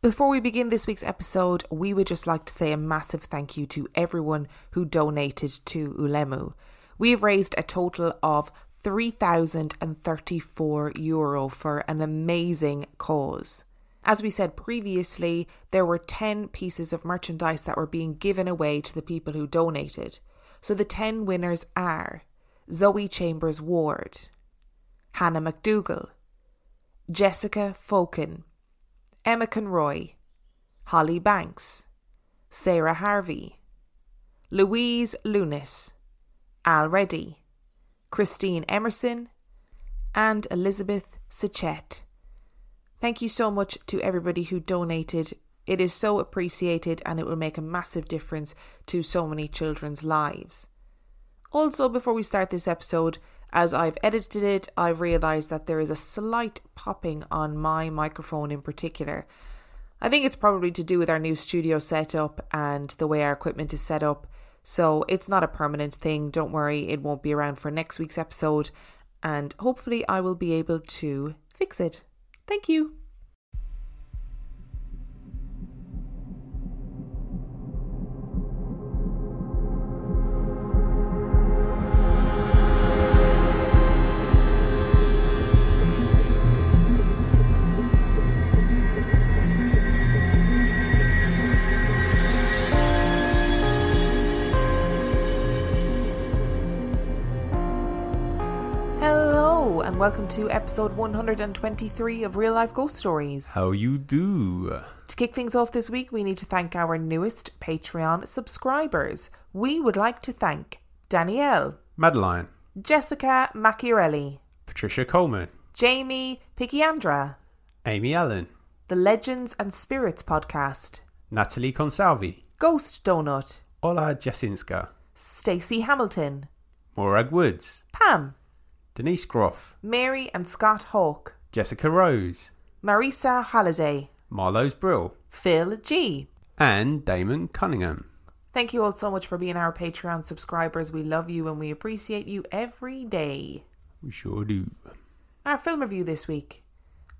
Before we begin this week's episode, we would just like to say a massive thank you to everyone who donated to Ulemu. We have raised a total of 3,034 euro for an amazing cause. As we said previously, there were 10 pieces of merchandise that were being given away to the people who donated. So the 10 winners are Zoe Chambers Ward, Hannah McDougall, Jessica Foeken, Emma Conroy, Hollie Banks, Sara Harvey, Louise Leunis, Al Reddy, Christine Emerson, and Elizabeth Sachet. Thank you so much to everybody who donated. It is so appreciated and it will make a massive difference to so many children's lives. Also, before we start this episode, as I've edited it, I've realised that there is a slight popping on my microphone in particular. I think it's probably to do with our new studio setup and the way our equipment is set up. So it's not a permanent thing. Don't worry, it won't be around for next week's episode. And hopefully, I will be able to fix it. Thank you. And welcome to episode 123 of Real Life Ghost Stories. How you do? To kick things off this week, we need to thank our newest Patreon subscribers. We would like to thank Danielle, Madeline, Jessica Macchiarelli, Patricia Coleman, Jamie Picciandra, Amy Allen, the Legends and Spirits podcast, Natalie Consalvi, Ghost Donut, Ola Jasinska, Stacey Hamilton, Morag Woods, Pam, Denise Groff, Mary and Scott Hawke, Jessica Rose, Marisa Halliday, Marlowe's Brill, Phil G. and Damon Cunningham. Thank you all so much for being our Patreon subscribers. We love you and we appreciate you every day. We sure do. Our film review this week.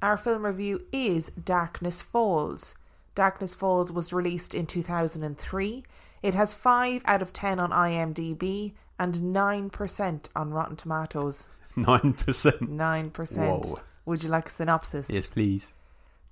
Our film review is Darkness Falls. Darkness Falls was released in 2003. It has 5 out of 10 on IMDb and 9% on Rotten Tomatoes. 9%. 9%. Whoa. Would you like a synopsis? Yes, please.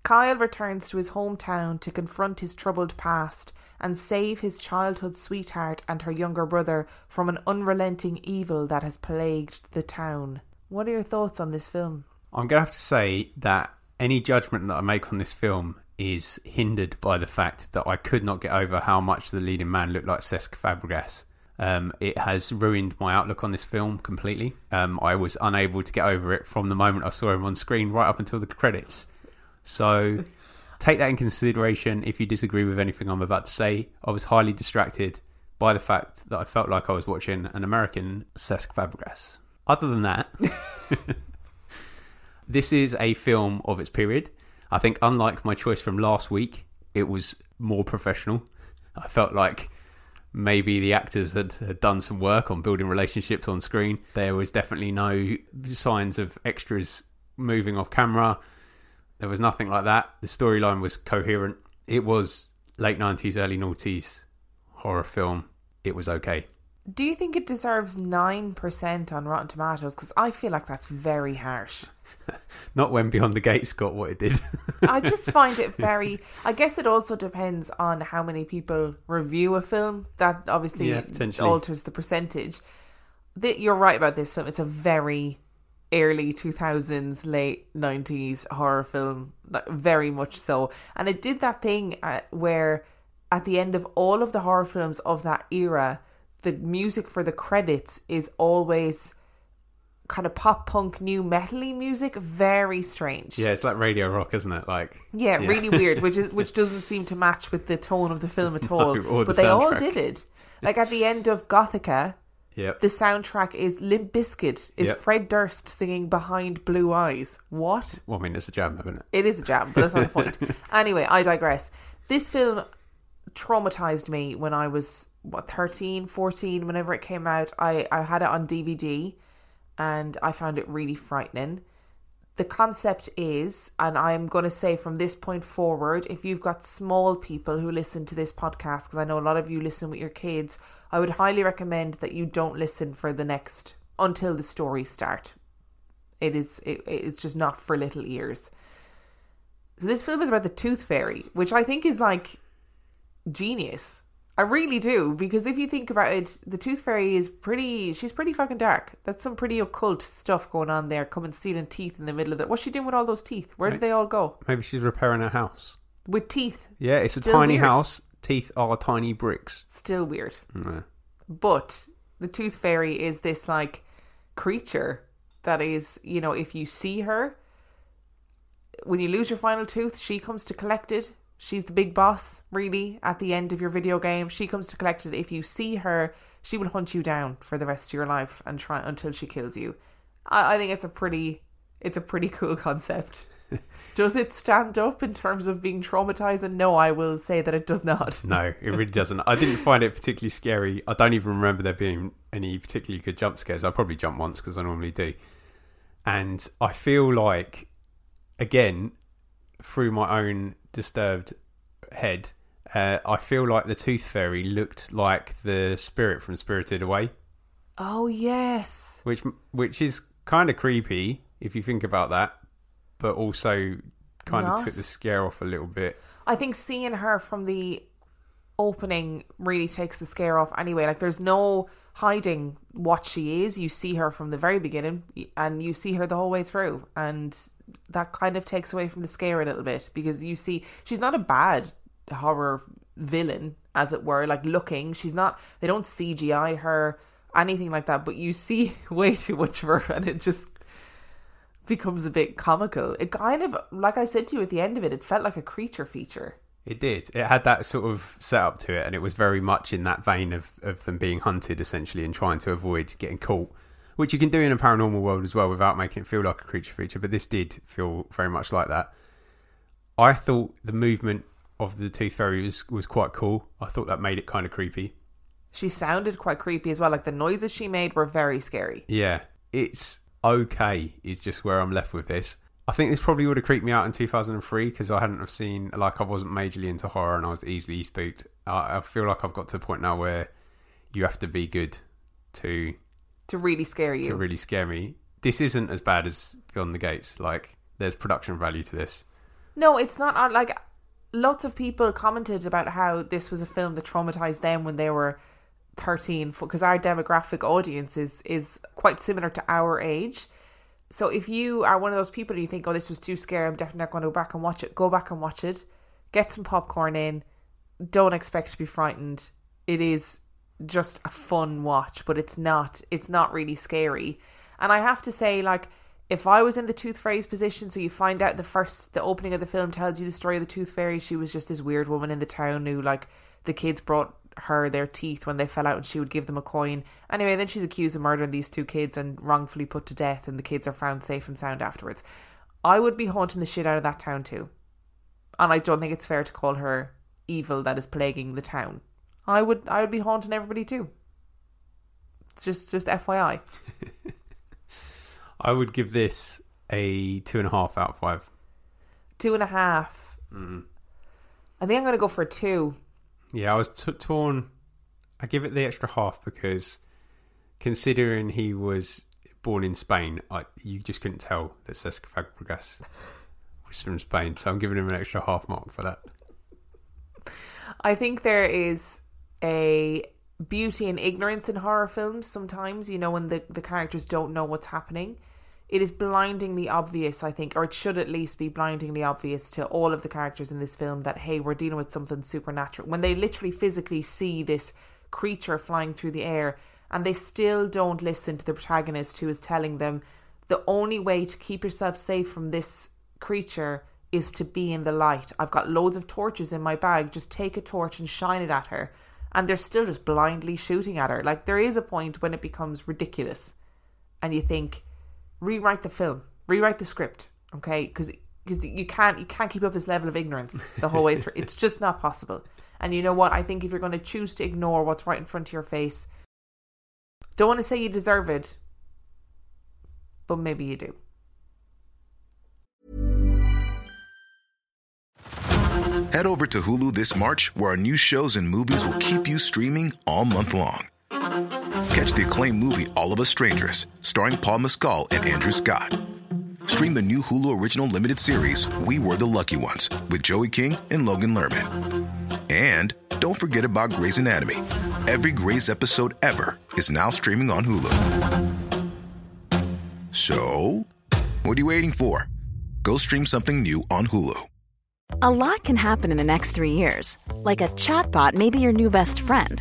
Kyle returns to his hometown to confront his troubled past and save his childhood sweetheart and her younger brother from an unrelenting evil that has plagued the town. What are your thoughts on this film? I'm going to have to say that any judgment that I make on this film is hindered by the fact that I could not get over how much the leading man looked like Cesc Fabregas. Um, it has ruined my outlook on this film completely. Um, I was unable to get over it from the moment I saw him on screen right up until the credits. So take that in consideration if you disagree with anything I'm about to say. I was highly distracted by the fact that I felt like I was watching an American Cesc Fabregas. Other than that, this is a film of its period. I think, unlike my choice from last week, it was more professional. I felt like maybe the actors had, had done some work on building relationships on screen. There was definitely no signs of extras moving off camera. There was nothing like that. The storyline was coherent. It was late 90s, early noughties horror film. It was okay. Do you think it deserves 9% on Rotten Tomatoes? Because I feel like that's very harsh. Not when Beyond the Gates got what it did. I just find it very. I guess it also depends on how many people review a film. That obviously Yeah, alters the percentage. That you're right about this film. It's a very early 2000s, late 90s horror film, like, very much so. And it did that thing uh, where at the end of all of the horror films of that era, the music for the credits is always kind of pop punk new metally music. Very strange. Yeah, it's like radio rock, isn't it? Like Yeah, really weird, which is which doesn't seem to match with the tone of the film at all. the but they all did it. Like at the end of Gothika, Yep. the soundtrack is Limp Bizkit is Yep. Fred Durst singing Behind Blue Eyes. What? Well, I mean, it's a jam, isn't it? It is a jam, but that's not the point. Anyway, I digress. This film traumatized me when I was what 13, 14 whenever it came out. I I had it on DVD and I found it really frightening. The concept is, and I'm going to say from this point forward, if you've got small people who listen to this podcast, because I know a lot of you listen with your kids, I would highly recommend that you don't listen for the next until the stories start. It is, it, it's just not for little ears. So this film is about the Tooth Fairy, which I think is like genius. I really do because if you think about it, the Tooth Fairy is pretty. She's pretty fucking dark. That's some pretty occult stuff going on there. Coming stealing teeth in the middle of it. What's she doing with all those teeth? Where did they all go? Maybe she's repairing her house. With teeth. Yeah, it's a tiny weird. house. Teeth are tiny bricks. Still weird. Yeah. But the Tooth Fairy is this like creature that is, you know, if you see her, when you lose your final tooth, she comes to collect it. She's the big boss, really, at the end of your video game. She comes to collect it. If you see her, she will hunt you down for the rest of your life and try until she kills you. I, I think it's a pretty it's a pretty cool concept. does it stand up in terms of being traumatized? And no, I will say that it does not. No, it really doesn't. I didn't find it particularly scary. I don't even remember there being any particularly good jump scares. I probably jumped once because I normally do. And I feel like, again, through my own disturbed head, uh, I feel like the Tooth Fairy looked like the spirit from Spirited Away, Oh yes. which which is kind of creepy if you think about that, but also kind Not. of took the scare off a little bit. I think seeing her from the opening really takes the scare off anyway. Like there's no hiding what she is. You see her from the very beginning and you see her the whole way through and that kind of takes away from the scare a little bit because you see she's not a bad horror villain as it were like looking she's not they don't CGI her anything like that but you see way too much of her and it just becomes a bit comical it kind of like I said to you at the end of it it felt like a creature feature It did. It had that sort of setup to it, and it was very much in that vein of, of them being hunted essentially and trying to avoid getting caught, which you can do in a paranormal world as well without making it feel like a creature feature. But this did feel very much like that. I thought the movement of the tooth fairy was, was quite cool. I thought that made it kind of creepy. She sounded quite creepy as well. Like the noises she made were very scary. Yeah, it's okay. Is just where I'm left with this. I think this probably would have creeped me out in 2003 because I hadn't have seen like I wasn't majorly into horror and I was easily spooked. I, I feel like I've got to the point now where you have to be good to To really scare you. to really scare me. This isn't as bad as Beyond the Gates. Like there's production value to this. no, it's not like lots of people commented about how this was a film that traumatized them when they were 13 because our demographic audience is is quite similar to our age. So if you are one of those people you think, oh, this was too scary, I'm definitely not going to go back and watch it, go back and watch it. Get some popcorn in. Don't expect to be frightened. It is just a fun watch, but it's not it's not really scary. And I have to say, like, if I was in the Tooth Fairy's position, so you find out the first the opening of the film tells you the story of the Tooth Fairy, she was just this weird woman in the town who like the kids brought her their teeth when they fell out and she would give them a coin. Anyway, then she's accused of murdering these two kids and wrongfully put to death and the kids are found safe and sound afterwards. I would be haunting the shit out of that town too. And I don't think it's fair to call her evil that is plaguing the town. I would I would be haunting everybody too. It's just just FYI. I would give this a two and a half out of five. Two and a half. Mm. I think I'm gonna go for a two. Yeah, I was t- torn. I give it the extra half because considering he was born in Spain, I, you just couldn't tell that Cesc Fabregas was from Spain. So I'm giving him an extra half mark for that. I think there is a beauty and ignorance in horror films sometimes, you know, when the, the characters don't know what's happening. It is blindingly obvious, I think, or it should at least be blindingly obvious to all of the characters in this film that, hey, we're dealing with something supernatural. When they literally physically see this creature flying through the air and they still don't listen to the protagonist who is telling them the only way to keep yourself safe from this creature is to be in the light. I've got loads of torches in my bag. Just take a torch and shine it at her. And they're still just blindly shooting at her. Like, there is a point when it becomes ridiculous. And you think, rewrite the film, rewrite the script, okay? Because because you can't you can't keep up this level of ignorance the whole way through. It's just not possible. And you know what? I think if you're going to choose to ignore what's right in front of your face, don't want to say you deserve it, but maybe you do. Head over to Hulu this March, where our new shows and movies will keep you streaming all month long. Catch the acclaimed movie All of Us Strangers, starring Paul Mescal and Andrew Scott. Stream the new Hulu original limited series We Were the Lucky Ones with Joey King and Logan Lerman. And don't forget about Grey's Anatomy. Every Grey's episode ever is now streaming on Hulu. So, what are you waiting for? Go stream something new on Hulu. A lot can happen in the next three years. Like a chatbot may be your new best friend.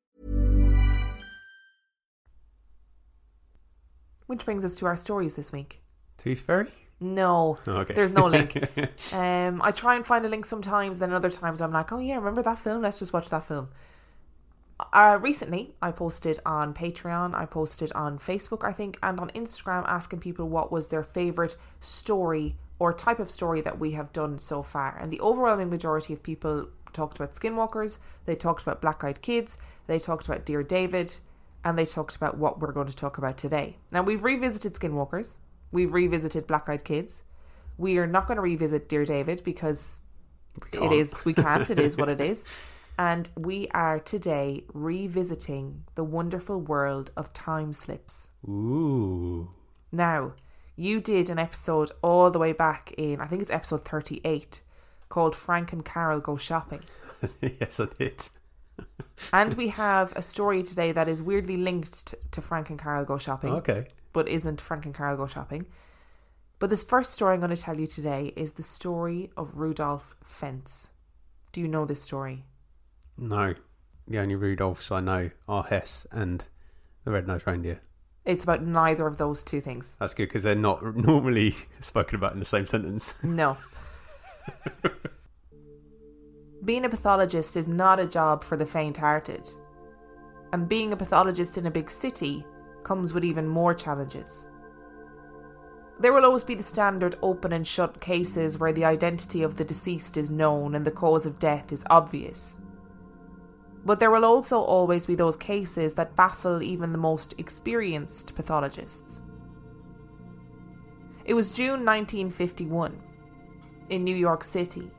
Which brings us to our stories this week. Tooth Fairy? No, Oh, okay. there's no link. um, I try and find a link sometimes, then other times I'm like, oh yeah, remember that film? Let's just watch that film. Uh, recently, I posted on Patreon, I posted on Facebook, I think, and on Instagram asking people what was their favourite story or type of story that we have done so far. And the overwhelming majority of people talked about Skinwalkers, they talked about Black Eyed Kids, they talked about Dear David, and they talked about what we're going to talk about today. Now, we've revisited Skinwalkers, We've revisited Black Eyed Kids. We are not going to revisit Dear David because it is we can't. It is what it is. And we are today revisiting the wonderful world of time slips. Ooh. Now, you did an episode all the way back in I think it's episode 38 called Frank and Carol Go Shopping. yes, I did. And we have a story today that is weirdly linked to Frank and Carol Go Shopping. Okay but isn't Frank and Carol Go Shopping. But this first story I'm going to tell you today is the story of Rudolph Fentz. Do you know this story? No. The only Rudolphs I know are Hess and the Red-Nosed Reindeer. It's about neither of those two things. That's good because they're not normally spoken about in the same sentence. No. being a pathologist is not a job for the faint hearted. And being a pathologist in a big city comes with even more challenges. There will always be the standard open and shut cases where the identity of the deceased is known and the cause of death is obvious. But there will also always be those cases that baffle even the most experienced pathologists. It was June 1951 in New York City,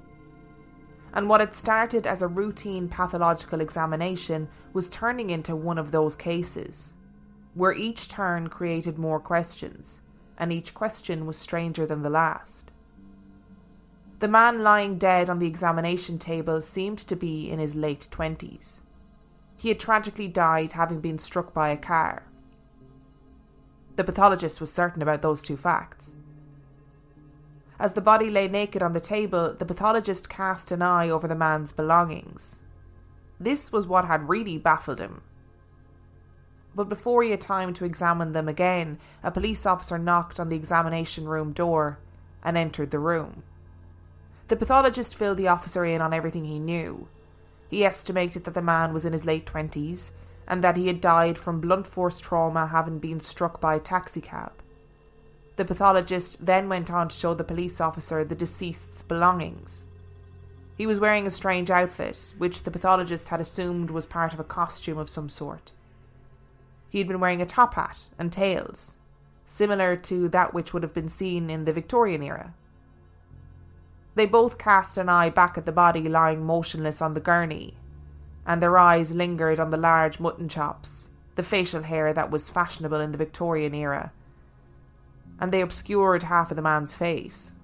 and what had started as a routine pathological examination was turning into one of those cases where each turn created more questions, and each question was stranger than the last. The man lying dead on the examination table seemed to be in his late twenties. He had tragically died having been struck by a car. The pathologist was certain about those two facts. As the body lay naked on the table, the pathologist cast an eye over the man's belongings. This was what had really baffled him but before he had time to examine them again, a police officer knocked on the examination room door and entered the room. The pathologist filled the officer in on everything he knew. He estimated that the man was in his late twenties and that he had died from blunt force trauma having been struck by a taxicab. The pathologist then went on to show the police officer the deceased's belongings. He was wearing a strange outfit, which the pathologist had assumed was part of a costume of some sort. He had been wearing a top hat and tails, similar to that which would have been seen in the Victorian era. They both cast an eye back at the body lying motionless on the gurney, and their eyes lingered on the large mutton chops, the facial hair that was fashionable in the Victorian era, and they obscured half of the man's face.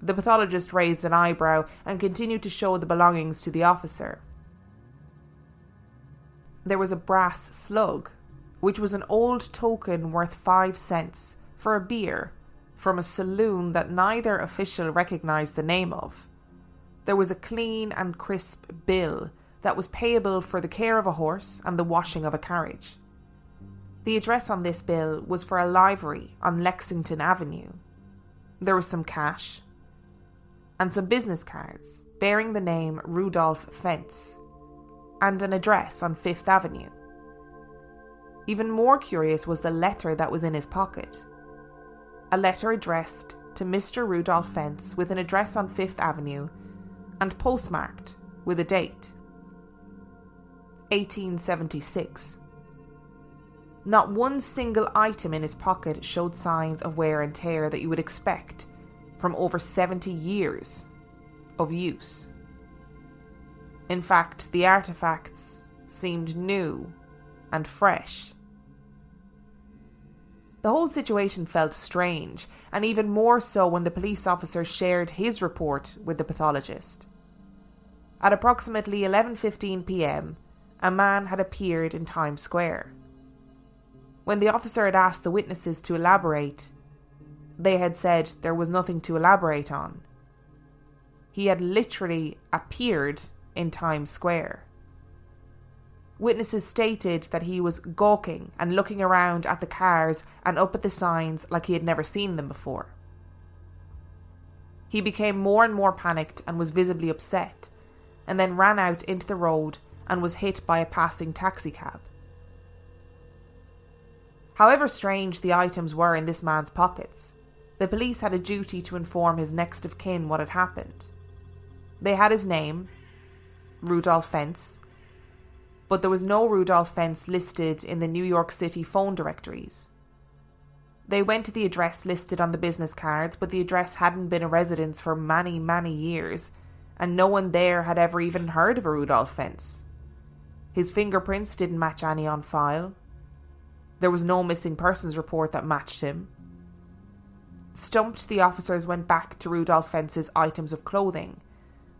The pathologist raised an eyebrow and continued to show the belongings to the officer. There was a brass slug, which was an old token worth five cents for a beer from a saloon that neither official recognised the name of. There was a clean and crisp bill that was payable for the care of a horse and the washing of a carriage. The address on this bill was for a livery on Lexington Avenue. There was some cash and some business cards bearing the name Rudolph Fentz and an address on Fifth Avenue. Even more curious was the letter that was in his pocket. A letter addressed to Mr. Rudolph Fentz with an address on Fifth Avenue and postmarked with a date 1876. Not one single item in his pocket showed signs of wear and tear that you would expect from over 70 years of use. In fact, the artifacts seemed new and fresh. The whole situation felt strange, and even more so when the police officer shared his report with the pathologist. At approximately 11:15 p.m., a man had appeared in Times Square. When the officer had asked the witnesses to elaborate, they had said there was nothing to elaborate on. He had literally appeared in Times Square. Witnesses stated that he was gawking and looking around at the cars and up at the signs like he had never seen them before. He became more and more panicked and was visibly upset, and then ran out into the road and was hit by a passing taxicab. However strange the items were in this man's pockets, the police had a duty to inform his next of kin what had happened. They had his name, Rudolph Fentz, but there was no Rudolph Fentz listed in the New York City phone directories. They went to the address listed on the business cards, but the address hadn't been a residence for many, many years, and no one there had ever even heard of a Rudolph Fentz. His fingerprints didn't match any on file. There was no missing persons report that matched him. Stumped, the officers went back to Rudolph Fentz's items of clothing.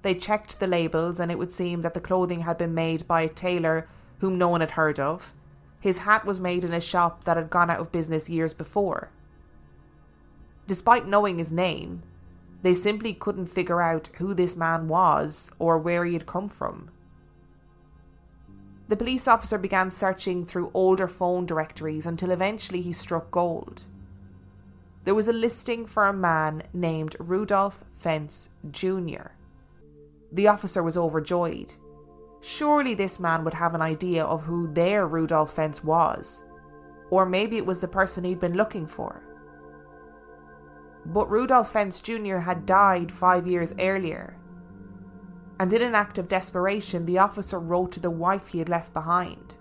They checked the labels, and it would seem that the clothing had been made by a tailor whom no one had heard of. His hat was made in a shop that had gone out of business years before. Despite knowing his name, they simply couldn't figure out who this man was or where he had come from. The police officer began searching through older phone directories until eventually he struck gold. There was a listing for a man named Rudolph Fentz Jr. The officer was overjoyed. Surely this man would have an idea of who their Rudolph Fentz was. Or maybe it was the person he'd been looking for. But Rudolph Fentz Jr. had died five years earlier, and in an act of desperation, the officer wrote to the wife he had left behind.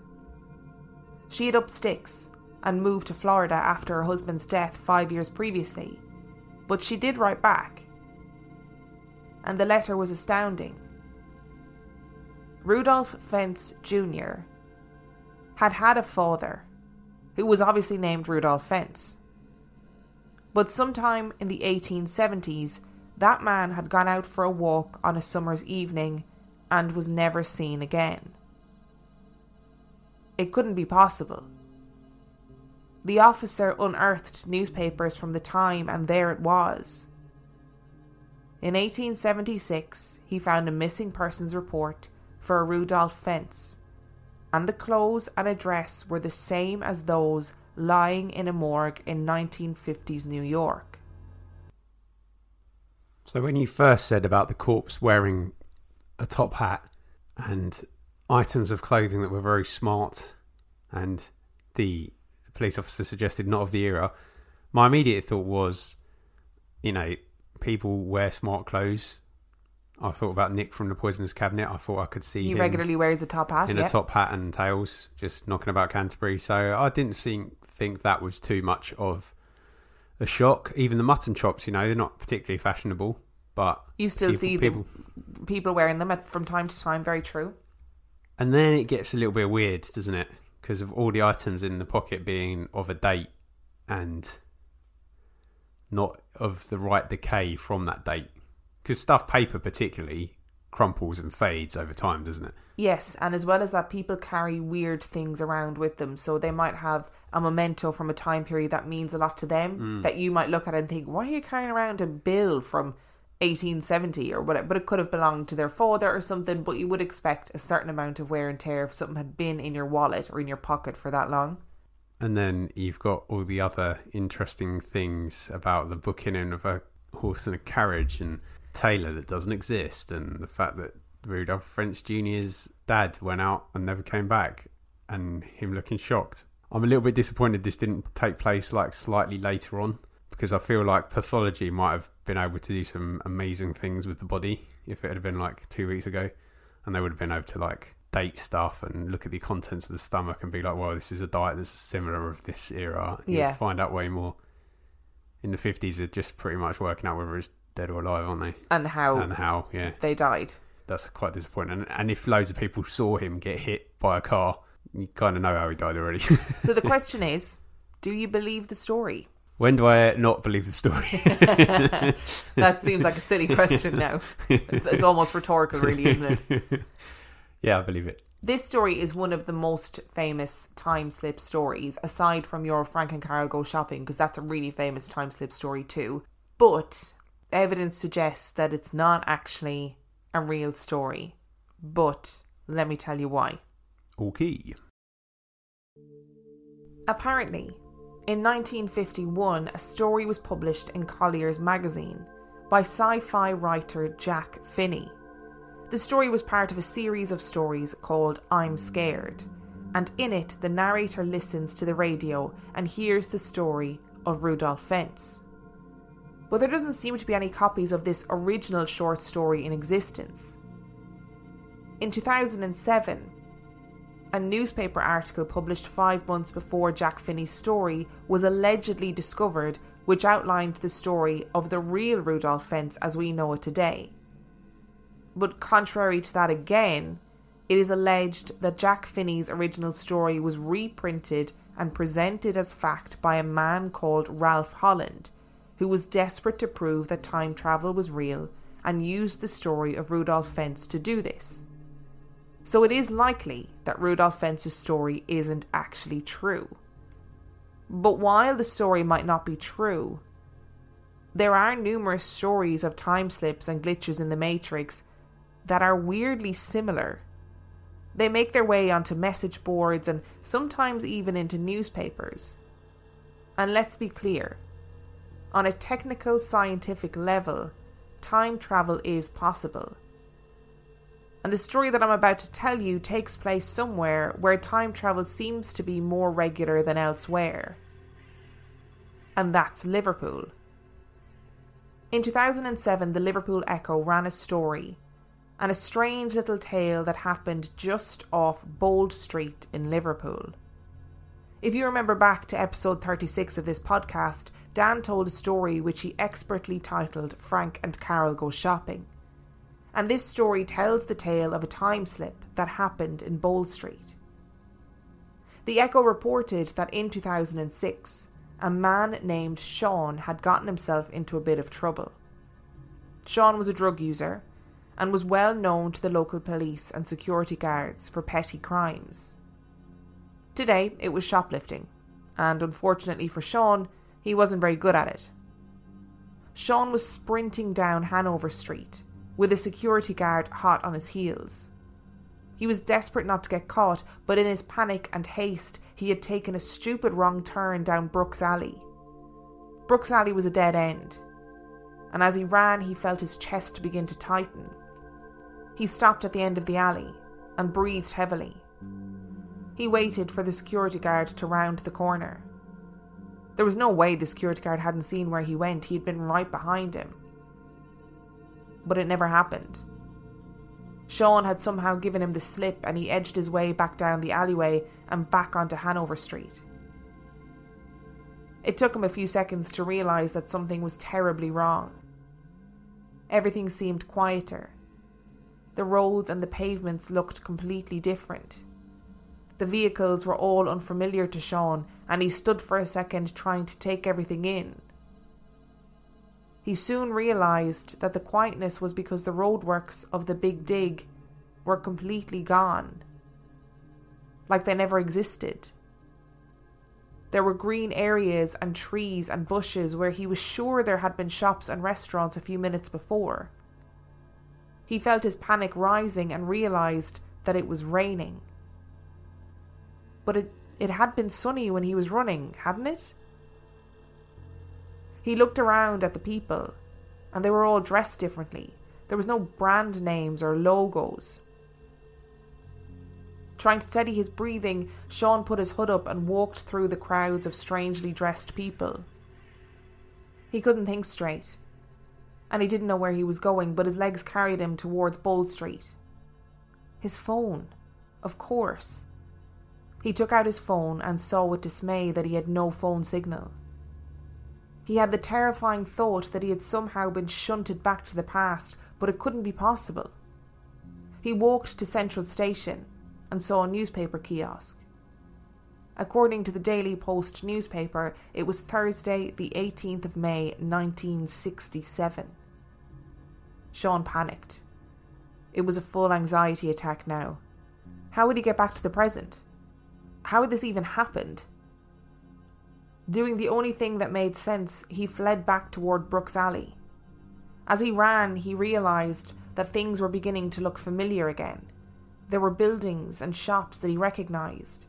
She had up sticks and moved to Florida after her husband's death five years previously, but she did write back. And the letter was astounding. Rudolph Fentz Jr. had had a father who was obviously named Rudolph Fentz. But sometime in the 1870s, that man had gone out for a walk on a summer's evening and was never seen again. It couldn't be possible. The officer unearthed newspapers from the time, and there it was. In 1876, he found a missing persons report for a Rudolph Fentz, and the clothes and address were the same as those lying in a morgue in 1950s New York. So when you first said about the corpse wearing a top hat and items of clothing that were very smart, and the police officer suggested not of the era, my immediate thought was, you know, people wear smart clothes. I thought about Nick from the Poisonous Cabinet. I thought I could see He him regularly wears a top hat. in yeah. a top hat and tails, just knocking about Canterbury. So I didn't think think that was too much of a shock. Even the mutton chops, you know, they're not particularly fashionable, but You still people- see people. the people wearing them from time to time. Very true. And then it gets a little bit weird, doesn't it? Because of all the items in the pocket being of a date and not of the right decay from that date. Because stuff paper, particularly, crumples and fades over time, doesn't it? Yes, and as well as that, people carry weird things around with them. So they might have a memento from a time period that means a lot to them hmm. that you might look at and think, why are you carrying around a bill from 1870 or whatever? But it could have belonged to their father or something, but you would expect a certain amount of wear and tear if something had been in your wallet or in your pocket for that long. And then you've got all the other interesting things about the booking in of a horse and a carriage and tailor that doesn't exist, and the fact that Rudolph Fentz Jr.'s dad went out and never came back, and him looking shocked. I'm a little bit disappointed this didn't take place like slightly later on because I feel like pathology might have been able to do some amazing things with the body if it had been like two weeks ago, and they would have been able to like date stuff and look at the contents of the stomach and be like, well, this is a diet that's similar of this era. Yeah. find out way more. In the 50s, they're just pretty much working out whether it's dead or alive, aren't they? And how And how, yeah. they died. That's quite disappointing. And, and if loads of people saw him get hit by a car, you kind of know how he died already. So the question is do you believe the story? when do I not believe the story? That seems like a silly question now. It's, it's almost rhetorical, really, isn't it? yeah, I believe it. This story is one of the most famous time slip stories, aside from your Frank and Carol go shopping, because that's a really famous time slip story too. But evidence suggests that it's not actually a real story. But let me tell you why. Okay. Apparently, in 1951, a story was published in Collier's magazine by sci fi writer Jack Finney. The story was part of a series of stories called I'm Scared, and in it, the narrator listens to the radio and hears the story of Rudolph Fentz. But there doesn't seem to be any copies of this original short story in existence. In 2007, a newspaper article published five months before Jack Finney's story was allegedly discovered, which outlined the story of the real Rudolph Fentz as we know it today. But contrary to that, again, it is alleged that Jack Finney's original story was reprinted and presented as fact by a man called Ralph Holland, who was desperate to prove that time travel was real and used the story of Rudolph Fentz to do this. So it is likely that Rudolph Fentz's story isn't actually true. But while the story might not be true, there are numerous stories of time slips and glitches in the Matrix that are weirdly similar. They make their way onto message boards and sometimes even into newspapers. And let's be clear on a technical scientific level, time travel is possible. And the story that I'm about to tell you takes place somewhere where time travel seems to be more regular than elsewhere. And that's Liverpool. In 2007, the Liverpool Echo ran a story and a strange little tale that happened just off Bold Street in Liverpool. If you remember back to episode 36 of this podcast, Dan told a story which he expertly titled Frank and Carol Go Shopping. And this story tells the tale of a time slip that happened in Bold Street. The Echo reported that in 2006, a man named Sean had gotten himself into a bit of trouble. Sean was a drug user and was well known to the local police and security guards for petty crimes. Today, it was shoplifting, and unfortunately for Sean, he wasn't very good at it. Sean was sprinting down Hanover Street with a security guard hot on his heels. He was desperate not to get caught, but in his panic and haste, he had taken a stupid wrong turn down Brooks Alley. Brooks Alley was a dead end, and as he ran, he felt his chest begin to tighten. He stopped at the end of the alley and breathed heavily. He waited for the security guard to round the corner. There was no way the security guard hadn't seen where he went, he had been right behind him. But it never happened. Sean had somehow given him the slip and he edged his way back down the alleyway and back onto Hanover Street. It took him a few seconds to realise that something was terribly wrong. Everything seemed quieter. The roads and the pavements looked completely different. The vehicles were all unfamiliar to Sean, and he stood for a second trying to take everything in. He soon realised that the quietness was because the roadworks of the Big Dig were completely gone, like they never existed. There were green areas and trees and bushes where he was sure there had been shops and restaurants a few minutes before. He felt his panic rising and realised that it was raining. But it, it had been sunny when he was running, hadn't it? He looked around at the people, and they were all dressed differently. There was no brand names or logos. Trying to steady his breathing, Sean put his hood up and walked through the crowds of strangely dressed people. He couldn't think straight, and he didn't know where he was going, but his legs carried him towards Bold Street. His phone, of course. He took out his phone and saw with dismay that he had no phone signal. He had the terrifying thought that he had somehow been shunted back to the past, but it couldn't be possible. He walked to Central Station and saw a newspaper kiosk. According to the Daily Post newspaper, it was Thursday, the 18th of May, 1967. Sean panicked. It was a full anxiety attack now. How would he get back to the present? How had this even happened? Doing the only thing that made sense, he fled back toward Brooks Alley. As he ran, he realised that things were beginning to look familiar again. There were buildings and shops that he recognised.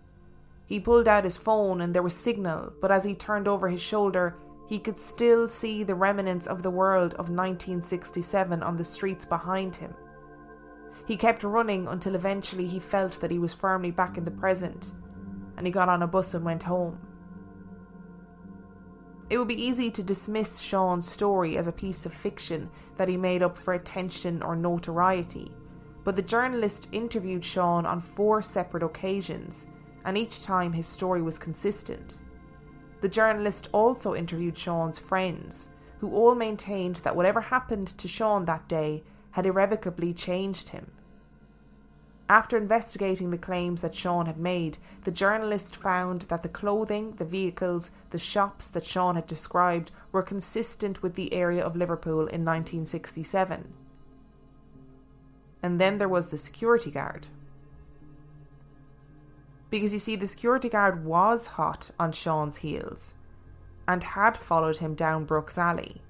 He pulled out his phone and there was signal, but as he turned over his shoulder, he could still see the remnants of the world of 1967 on the streets behind him. He kept running until eventually he felt that he was firmly back in the present, and he got on a bus and went home. It would be easy to dismiss Sean's story as a piece of fiction that he made up for attention or notoriety, but the journalist interviewed Sean on four separate occasions, and each time his story was consistent. The journalist also interviewed Sean's friends, who all maintained that whatever happened to Sean that day had irrevocably changed him. After investigating the claims that Sean had made, the journalist found that the clothing, the vehicles, the shops that Sean had described were consistent with the area of Liverpool in 1967. And then there was the security guard. Because you see, the security guard was hot on Sean's heels and had followed him down Brooks Alley.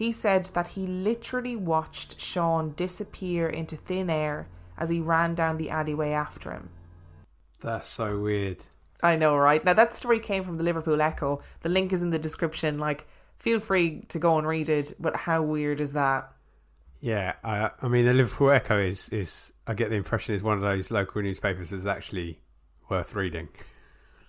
He said that he literally watched Sean disappear into thin air as he ran down the alleyway after him. That's so weird. I know, right? Now, that story came from the Liverpool Echo. The link is in the description. Like, feel free to go and read it, but how weird is that? Yeah, I, I mean, the Liverpool Echo is, is, I get the impression, is one of those local newspapers that's actually worth reading.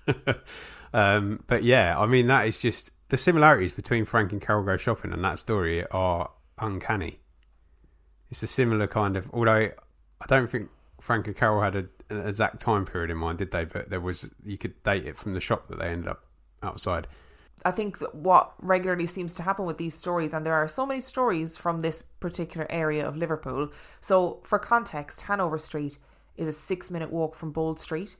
um, but yeah, I mean, that is just the similarities between Frank and Carol go shopping and that story are uncanny. It's a similar kind of, although I don't think Frank and Carol had a, an exact time period in mind, did they? But there was, you could date it from the shop that they ended up outside. I think what regularly seems to happen with these stories, and there are so many stories from this particular area of Liverpool. So, for context, Hanover Street is a six minute walk from Bold Street.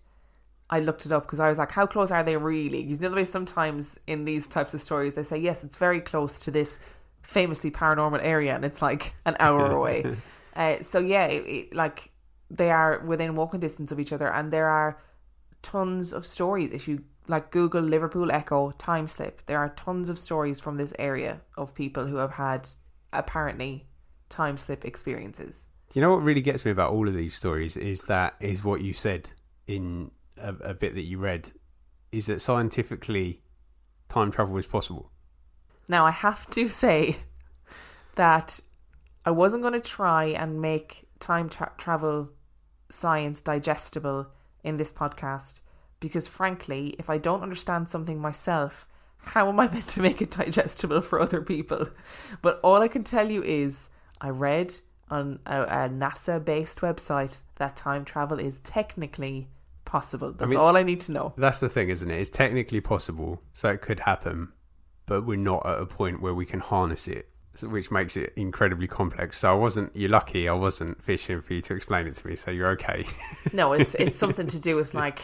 I looked it up because I was like, how close are they really? You know the way sometimes in these types of stories they say, yes, it's very close to this famously paranormal area, and it's like an hour away. uh, so yeah, it, it, like they are within walking distance of each other, and there are tons of stories. If you like Google Liverpool Echo time slip, there are tons of stories from this area of people who have had apparently time slip experiences. Do you know what really gets me about all of these stories is that is what you said in a, a bit that you read is that scientifically time travel is possible. Now, I have to say that I wasn't going to try and make time tra- travel science digestible in this podcast because, frankly, if I don't understand something myself, how am I meant to make it digestible for other people? But all I can tell you is I read on a, a NASA based website that time travel is technically possible. That's I mean, all I need to know. That's the thing, isn't it? It's technically possible, so it could happen, but we're not at a point where we can harness it, which makes it incredibly complex. So I wasn't. You're lucky. I wasn't fishing for you to explain it to me. So you're okay. no, it's it's something to do with like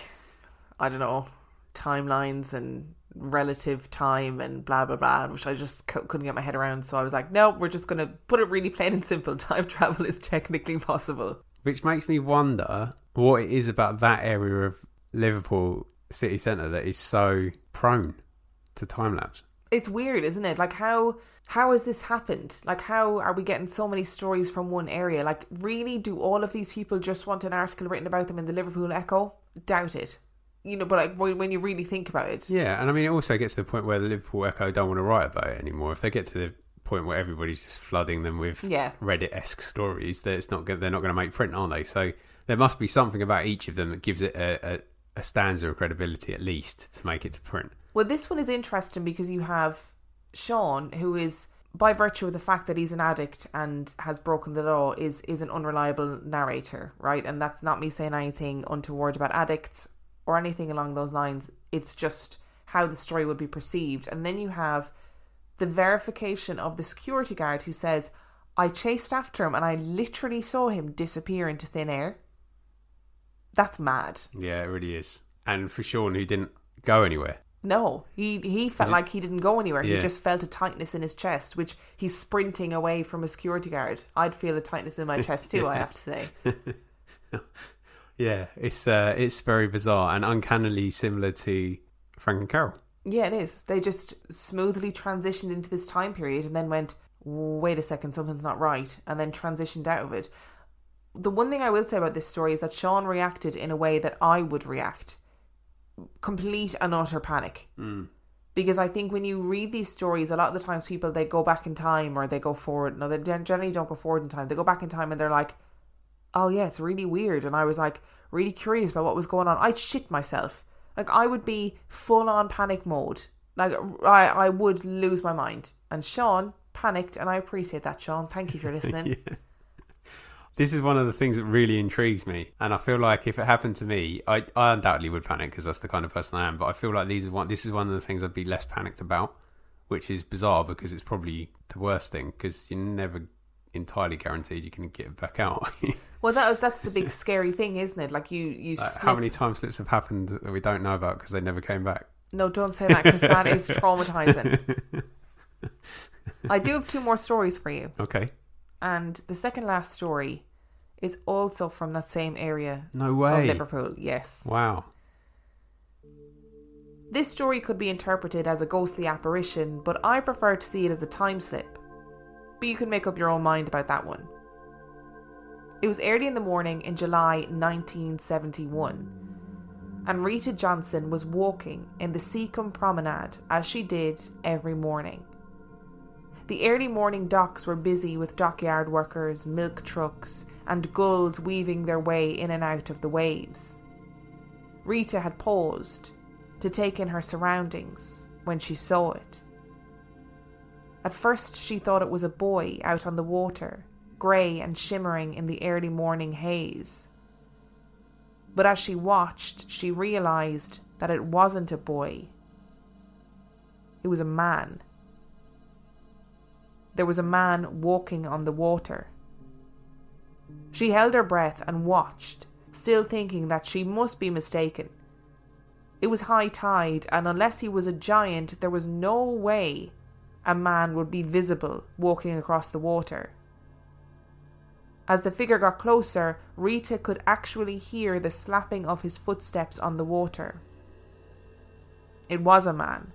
I don't know timelines and relative time and blah blah blah, which I just c- couldn't get my head around. So I was like, no, we're just going to put it really plain and simple. Time travel is technically possible. Which makes me wonder what it is about that area of Liverpool city centre that is so prone to time lapse. It's weird, isn't it? Like how how has this happened? Like how are we getting so many stories from one area? Like really do all of these people just want an article written about them in the Liverpool Echo? Doubt it. You know, but like when you really think about it. Yeah, and I mean, it also gets to the point where the Liverpool Echo don't want to write about it anymore. If they get to the point where everybody's just flooding them with Yeah. Reddit-esque stories, that it's not they're not going to make print, are they? So there must be something about each of them that gives it a, a, a stanza of credibility at least to make it to print. Well, this one is interesting because you have Sean, who is by virtue of the fact that he's an addict and has broken the law, is is an unreliable narrator, right? And that's not me saying anything untoward about addicts or anything along those lines. It's just how the story would be perceived. And then you have the verification of the security guard who says, I chased after him and I literally saw him disappear into thin air. That's mad. Yeah, it really is. And for Sean, who didn't go anywhere. No, he he felt like he didn't go anywhere. He Yeah. just felt a tightness in his chest, which he's sprinting away from a security guard. I'd feel a tightness in my chest too. I have to say. Yeah, it's uh, it's very bizarre and uncannily similar to Frank and Carol. Yeah, it is. They just smoothly transitioned into this time period and then went, wait a second, something's not right, and then transitioned out of it. The one thing I will say about this story is that Sean reacted in a way that I would react complete and utter panic. Mm. Because I think when you read these stories, a lot of the times people they go back in time or they go forward. No, they generally don't go forward in time. They go back in time and they're like, "Oh yeah, it's really weird." And I was like really curious about what was going on. I'd shit myself. Like I would be full on panic mode. Like I I would lose my mind. And Sean panicked, and I appreciate that, Sean. Thank you for listening. This is one of the things that really intrigues me, and I feel like if it happened to me, I, I undoubtedly would panic because that's the kind of person I am. But I feel like these is one. This is one of the things I'd be less panicked about, which is bizarre because it's probably the worst thing because you're never entirely guaranteed you can get it back out. Well, that that's the big scary thing, isn't it? Like you you Like, slip. how many time slips have happened that we don't know about because they never came back? No, don't say that because that is traumatizing. I do have two more stories for you, Okay, and the second last story is also from that same area no way. of. Liverpool. Yes. Wow. This story could be interpreted as a ghostly apparition, but I prefer to see it as a time slip. But you can make up your own mind about that one. It was early in the morning in July 1971, and Rita Johnson was walking in the Seacombe Promenade as she did every morning. The early morning docks were busy with dockyard workers, milk trucks, and gulls weaving their way in and out of the waves. Rita had paused to take in her surroundings when she saw it. At first, she thought it was a boy out on the water, grey and shimmering in the early morning haze. But as she watched, she realised that it wasn't a boy, it was a man. There was a man walking on the water. She held her breath and watched, still thinking that she must be mistaken. It was high tide, and unless he was a giant, there was no way a man would be visible walking across the water. As the figure got closer, Rita could actually hear the slapping of his footsteps on the water. It was a man,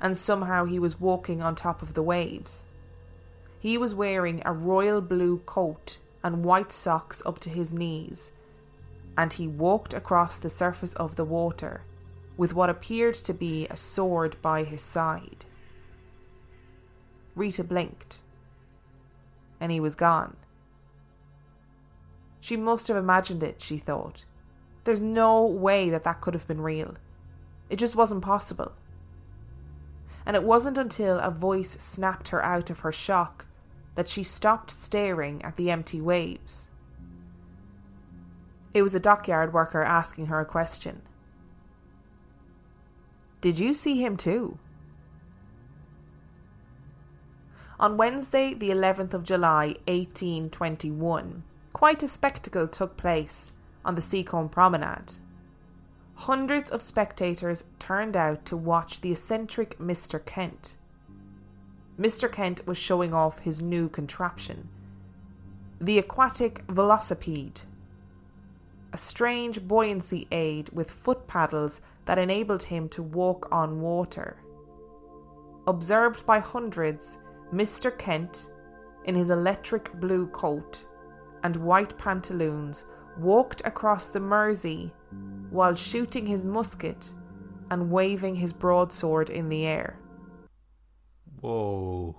and somehow he was walking on top of the waves. He was wearing a royal blue coat and white socks up to his knees, and he walked across the surface of the water with what appeared to be a sword by his side. Rita blinked, and he was gone. She must have imagined it, she thought. There's no way that that could have been real. It just wasn't possible. And it wasn't until a voice snapped her out of her shock that she stopped staring at the empty waves. It was a dockyard worker asking her a question. Did you see him too? On Wednesday, the 11th of July, 1821, quite a spectacle took place on the Seacombe Promenade. hundreds of spectators turned out to watch the eccentric Mr. Kent. Mr. Kent was showing off his new contraption the aquatic velocipede, a strange buoyancy aid with foot paddles that enabled him to walk on water. Observed by hundreds, Mr. Kent, in his electric blue coat and white pantaloons, walked across the Mersey while shooting his musket and waving his broadsword in the air. Whoa,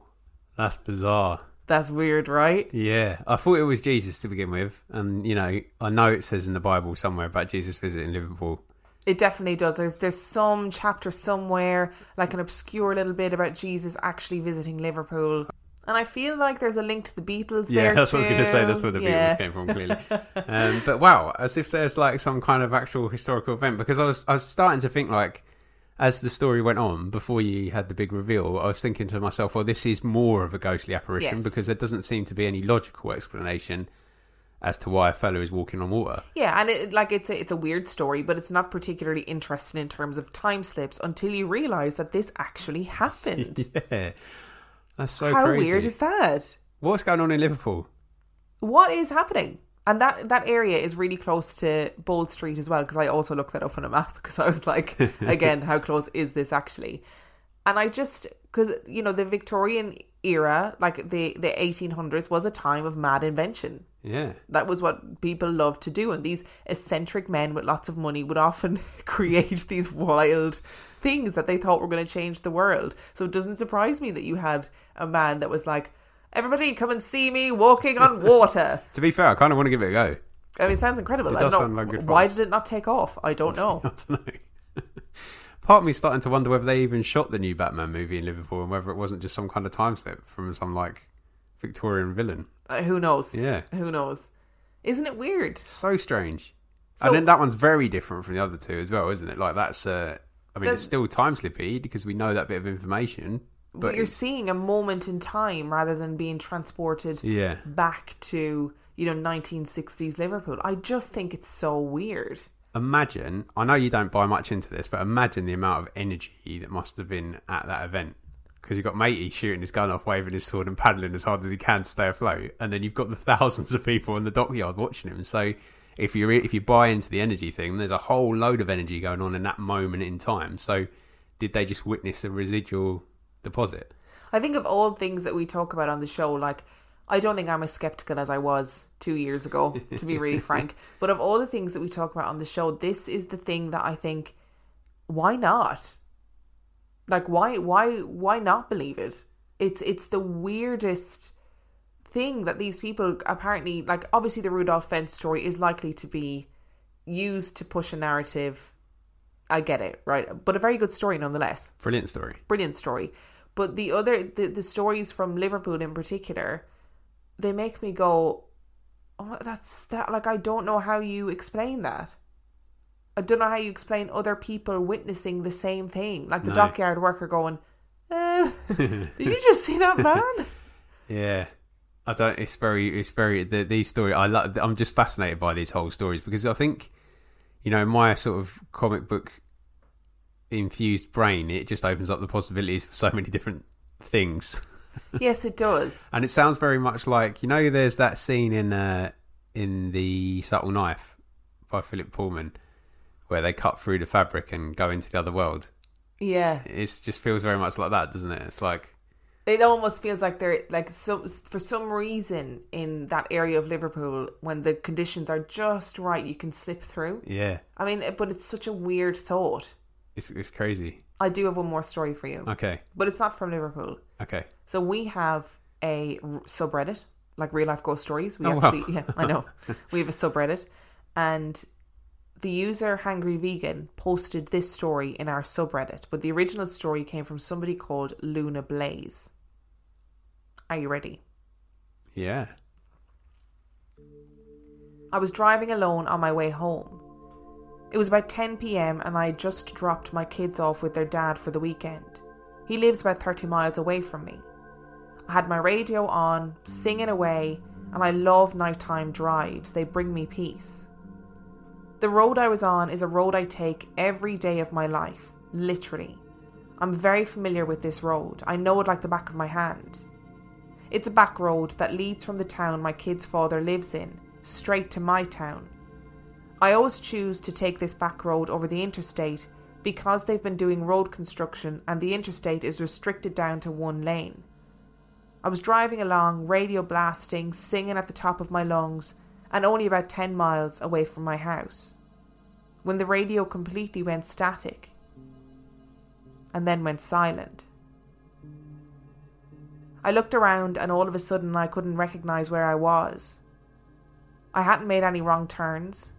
that's bizarre. That's weird, right? Yeah, I thought it was Jesus to begin with, and you know, I know it says in the Bible somewhere about Jesus visiting Liverpool. It definitely does. There's there's some chapter somewhere, like an obscure little bit about Jesus actually visiting Liverpool. And I feel like there's a link to the Beatles Yeah, there. that's what I was going to say. That's where the Yeah. Beatles came from, clearly. um, but wow, as if there's like some kind of actual historical event. Because I was, I was starting to think like, as the story went on, before you had the big reveal, I was thinking to myself, well, this is more of a ghostly apparition Yes. because there doesn't seem to be any logical explanation as to why a fellow is walking on water. Yeah, and it, like it's a it's a weird story, but it's not particularly interesting in terms of time slips until you realise that this actually happened. Yeah, that's so How crazy. weird is that? What's going on in Liverpool? What is happening? And that that area is really close to Bold Street as well, because I also looked that up on a map because I was like, again, how close is this actually? And I just because you know the Victorian era, like the the eighteen hundreds, was a time of mad invention. Yeah, That was what people loved to do, and these eccentric men with lots of money would often create these wild things that they thought were going to change the world. So it doesn't surprise me that you had a man that was like, "Everybody, come and see me walking on water." to be fair, I kind of want to give it a go. I mean, it sounds incredible. It I does don't sound know like good why fun. did it not take off. I don't know. I don't know. Part of me starting to wonder whether they even shot the new Batman movie in Liverpool and whether it wasn't just some kind of time slip from some like Victorian villain. Uh, who knows? Yeah. Who knows? Isn't it weird? So strange. So- and then that one's very different from the other two as well, isn't it? Like that's uh I mean The- it's still time slippy because we know that bit of information. But, But you're seeing a moment in time rather than being transported Yeah. back to you know 1960s Liverpool. I just think it's so weird. imagine I know you don't buy much into this, but imagine the amount of energy that must have been at that event. Because you've got Matey shooting his gun off, waving his sword, and paddling as hard as he can to stay afloat, and then you've got the thousands of people in the dockyard watching him. So, if you if you buy into the energy thing, there's a whole load of energy going on in that moment in time. So, did they just witness a residual deposit? I think of all things that we talk about on the show, like I don't think I'm as skeptical as I was two years ago, to be really frank. But of all the things that we talk about on the show, this is the thing that I think, why not? Like why why why not believe it? It's it's the weirdest thing that these people apparently like obviously the Rudolph Fentz story is likely to be used to push a narrative. I get it, right? But a very good story nonetheless Brilliant story. brilliant story. But the other the, the stories from Liverpool in particular, they make me go, Oh, that's that like I don't know how you explain that. I don't know how you explain other people witnessing the same thing. Like the No. dockyard worker going, eh, Did you just see that man? Yeah, I don't. It's very, it's very. The, these stories, I love. I'm just fascinated by these whole stories because I think, you know, my sort of comic book infused brain, it just opens up the possibilities for so many different things. yes, it does. And it sounds very much like you know, there's that scene in uh, in the Subtle Knife by Philip Pullman where they cut through the fabric and go into the other world. Yeah. It just feels very much like that, doesn't it? It's like it almost feels like they're like so for some reason in that area of Liverpool when the conditions are just right you can slip through. yeah, I mean, but it's such a weird thought. It's it's crazy. I do have one more story for you, Okay, but it's not from Liverpool. okay. So we have a r- subreddit, like real life ghost stories. We Oh, wow. actually, yeah, I know. we have a subreddit, and the user Hangry Vegan posted this story in our subreddit, but the original story came from somebody called LunaBlaize. Are you ready? Yeah. I was driving alone on my way home. It was about 10 pm and I had just dropped my kids off with their dad for the weekend. He lives about 30 miles away from me. I had my radio on, singing away, and I love nighttime drives. They bring me peace. The road I was on is a road I take every day of my life, literally. I'm very familiar with this road. I know it like the back of my hand. It's a back road that leads from the town my kid's father lives in, straight to my town. I always choose to take this back road over the interstate because they've been doing road construction and the interstate is restricted down to one lane. I was driving along, radio blasting, singing at the top of my lungs, and only about 10 miles away from my house. When the radio completely went static and then went silent. I looked around and all of a sudden I couldn't recognise where I was. I hadn't made any wrong turns.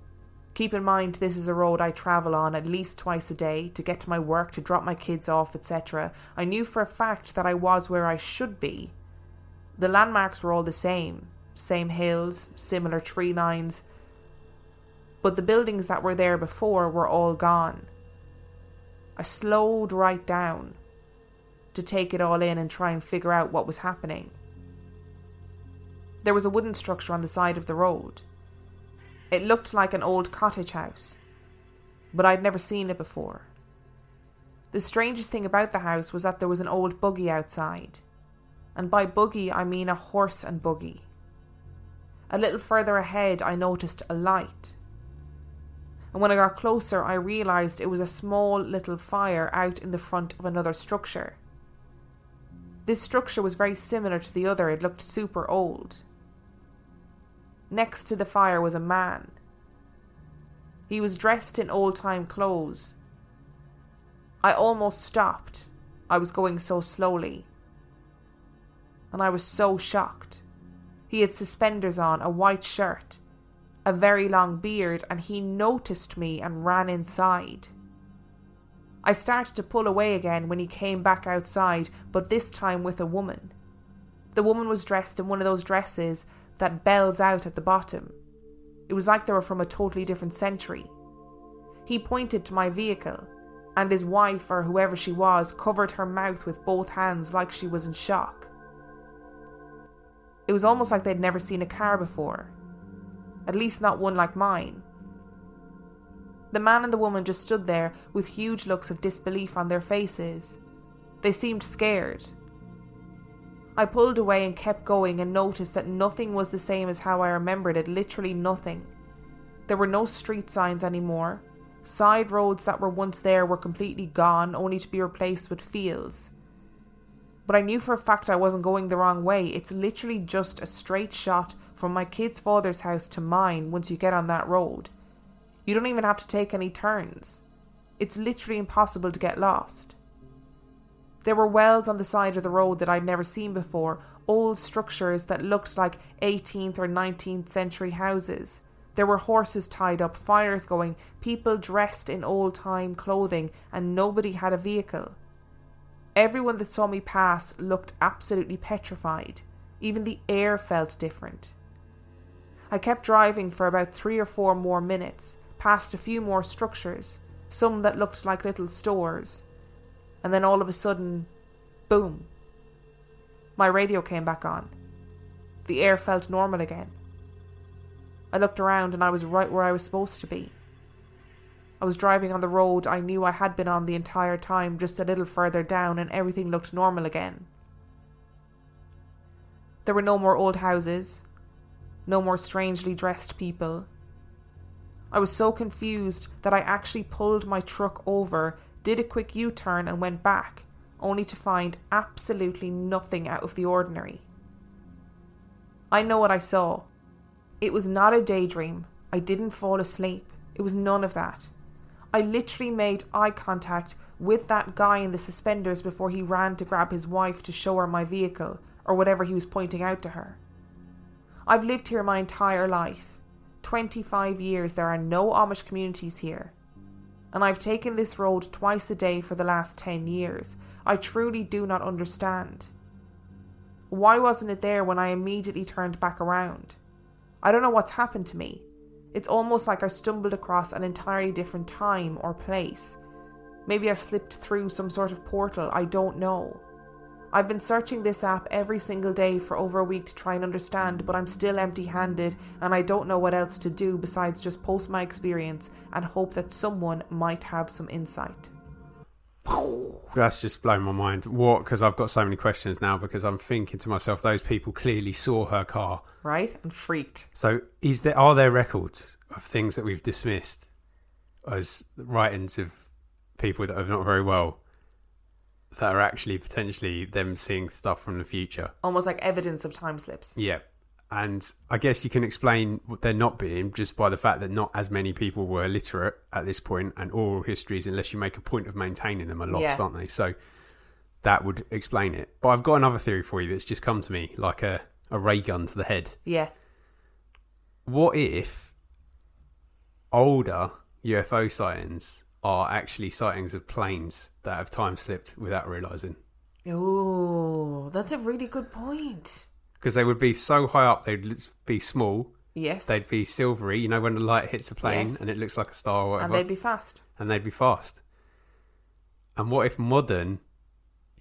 Keep in mind, this is a road I travel on at least twice a day to get to my work, to drop my kids off, etc. I knew for a fact that I was where I should be. The landmarks were all the same same hills, similar tree lines, but the buildings that were there before were all gone. I slowed right down to take it all in and try and figure out what was happening. There was a wooden structure on the side of the road. It looked like an old cottage house, but I'd never seen it before. The strangest thing about the house was that there was an old buggy outside, and by buggy I mean a horse and buggy. A little further ahead, I noticed a light and when I got closer, I realised it was a small little fire out in the front of another structure. This structure was very similar to the other, it looked super old. Next to the fire was a man. He was dressed in old time clothes. I almost stopped. I was going so slowly. And I was so shocked. He had suspenders on, a white shirt, a very long beard, and he noticed me and ran inside. I started to pull away again when he came back outside, but this time with a woman. The woman was dressed in one of those dresses that bells out at the bottom. It was like they were from a totally different century. He pointed to my vehicle, and his wife, or whoever she was, covered her mouth with both hands like she was in shock. It was almost like they'd never seen a car before at least not one like mine. The man and the woman just stood there with huge looks of disbelief on their faces. They seemed scared. I pulled away and kept going and noticed that nothing was the same as how I remembered it literally nothing. There were no street signs anymore. Side roads that were once there were completely gone, only to be replaced with fields. But I knew for a fact I wasn't going the wrong way. It's literally just a straight shot from my kid's father's house to mine once you get on that road. You don't even have to take any turns. It's literally impossible to get lost. There were wells on the side of the road that I'd never seen before, old structures that looked like 18th or 19th century houses. There were horses tied up, fires going, people dressed in old time clothing, and nobody had a vehicle. Everyone that saw me pass looked absolutely petrified. Even the air felt different. I kept driving for about three or four more minutes, past a few more structures, some that looked like little stores, and then all of a sudden, boom. My radio came back on. The air felt normal again. I looked around and I was right where I was supposed to be. I was driving on the road I knew I had been on the entire time, just a little further down, and everything looked normal again. There were no more old houses, no more strangely dressed people. I was so confused that I actually pulled my truck over, did a quick U turn, and went back, only to find absolutely nothing out of the ordinary. I know what I saw. It was not a daydream. I didn't fall asleep. It was none of that. I literally made eye contact with that guy in the suspenders before he ran to grab his wife to show her my vehicle, or whatever he was pointing out to her. I've lived here my entire life. 25 years, there are no Amish communities here. And I've taken this road twice a day for the last 10 years. I truly do not understand. Why wasn't it there when I immediately turned back around? I don't know what's happened to me. It's almost like I stumbled across an entirely different time or place. Maybe I slipped through some sort of portal, I don't know. I've been searching this app every single day for over a week to try and understand, but I'm still empty handed and I don't know what else to do besides just post my experience and hope that someone might have some insight. That's just blown my mind. What? Because I've got so many questions now. Because I'm thinking to myself, those people clearly saw her car. Right? And freaked. So, is there are there records of things that we've dismissed as writings of people that are not very well that are actually potentially them seeing stuff from the future? Almost like evidence of time slips. Yeah. And I guess you can explain what they're not being just by the fact that not as many people were literate at this point, and oral histories, unless you make a point of maintaining them, are lost, Yeah. aren't they? So that would explain it. But I've got another theory for you that's just come to me like a, a ray gun to the head. Yeah. What if older UFO sightings are actually sightings of planes that have time slipped without realizing? Oh, that's a really good point. Because they would be so high up, they'd be small, Yes. they'd be silvery, you know, when the light hits a plane Yes. and it looks like a star or whatever, and they'd be fast. and they'd be fast. And what if modern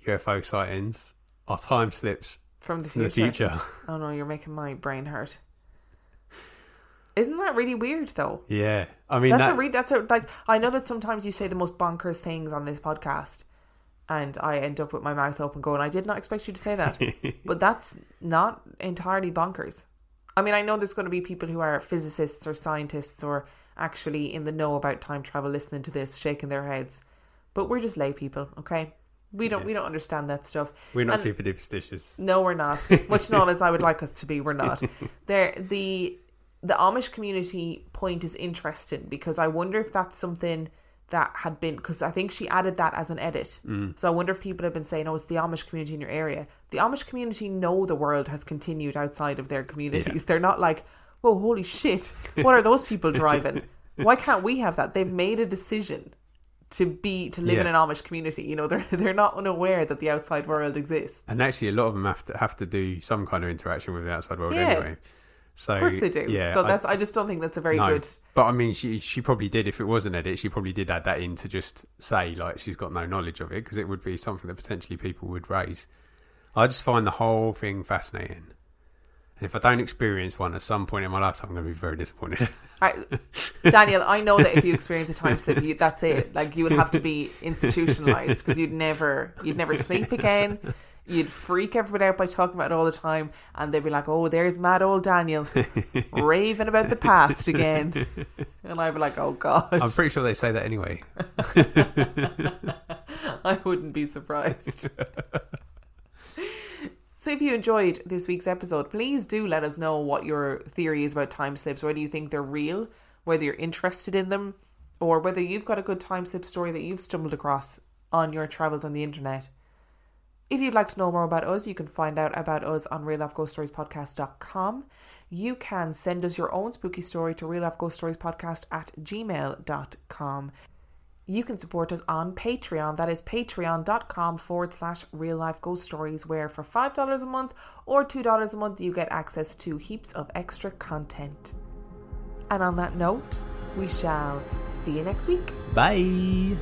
UFO sightings are time slips From the from the future? Oh no, you're making my brain hurt. Isn't that really weird though? yeah. I mean, That's that, a re- that's a like I know that sometimes you say the most bonkers things on this podcast and I end up with my mouth open going, I did not expect you to say that. but that's not entirely bonkers. I mean, I know there's going to be people who are physicists or scientists or actually in the know about time travel listening to this, shaking their heads. But we're just lay people, okay? We don't Yeah. we don't understand that stuff. we're not And- super superstitious. no, we're not. Much not as I would like us to be, we're not. There, the the Amish community point is interesting because I wonder if that's something that had been because I think she added that as an edit. Mm. So I wonder if people have been saying, "Oh, it's the Amish community in your area." The Amish community know the world has continued outside of their communities. They're not like, "Whoa, holy shit! What are those people driving? Why can't we have that?" They've made a decision to be to live in an Amish community. You know, they're they're not unaware that the outside world exists. And actually, a lot of them have to have to do some kind of interaction with the outside world Yeah. anyway. So Of course they do. Yeah, so that's I, just don't think that's a very no. good. But I mean, she she probably did. If it was an edit, she probably did add that in to just say like she's got no knowledge of it because it would be something that potentially people would raise. I just find the whole thing fascinating. And if I don't experience one at some point in my life, I'm going to be very disappointed. I, Daniel, I know that if you experience a time slip, you, that's it. Like you would have to be institutionalized because you'd never you'd never sleep again. You'd freak everybody out by talking about it all the time, and they'd be like, "Oh, there's mad old Daniel raving about the past again," and I'd be like, "Oh God." I'm pretty sure they say that anyway. I wouldn't be surprised. so, if you enjoyed this week's episode, please do let us know what your theory is about time slips, whether you think they're real, whether you're interested in them, or whether you've got a good time slip story that you've stumbled across on your travels on the internet. If you'd like to know more about us, you can find out about us on reallifeghoststoriespodcast.com. You can send us your own spooky story to reallifeghoststoriespodcast at gmail.com. You can support us on Patreon. That is patreon.com forward slash real life ghost stories, where for $5 a month or $2 a month, you get access to heaps of extra content. And on that note, we shall see you next week. Bye.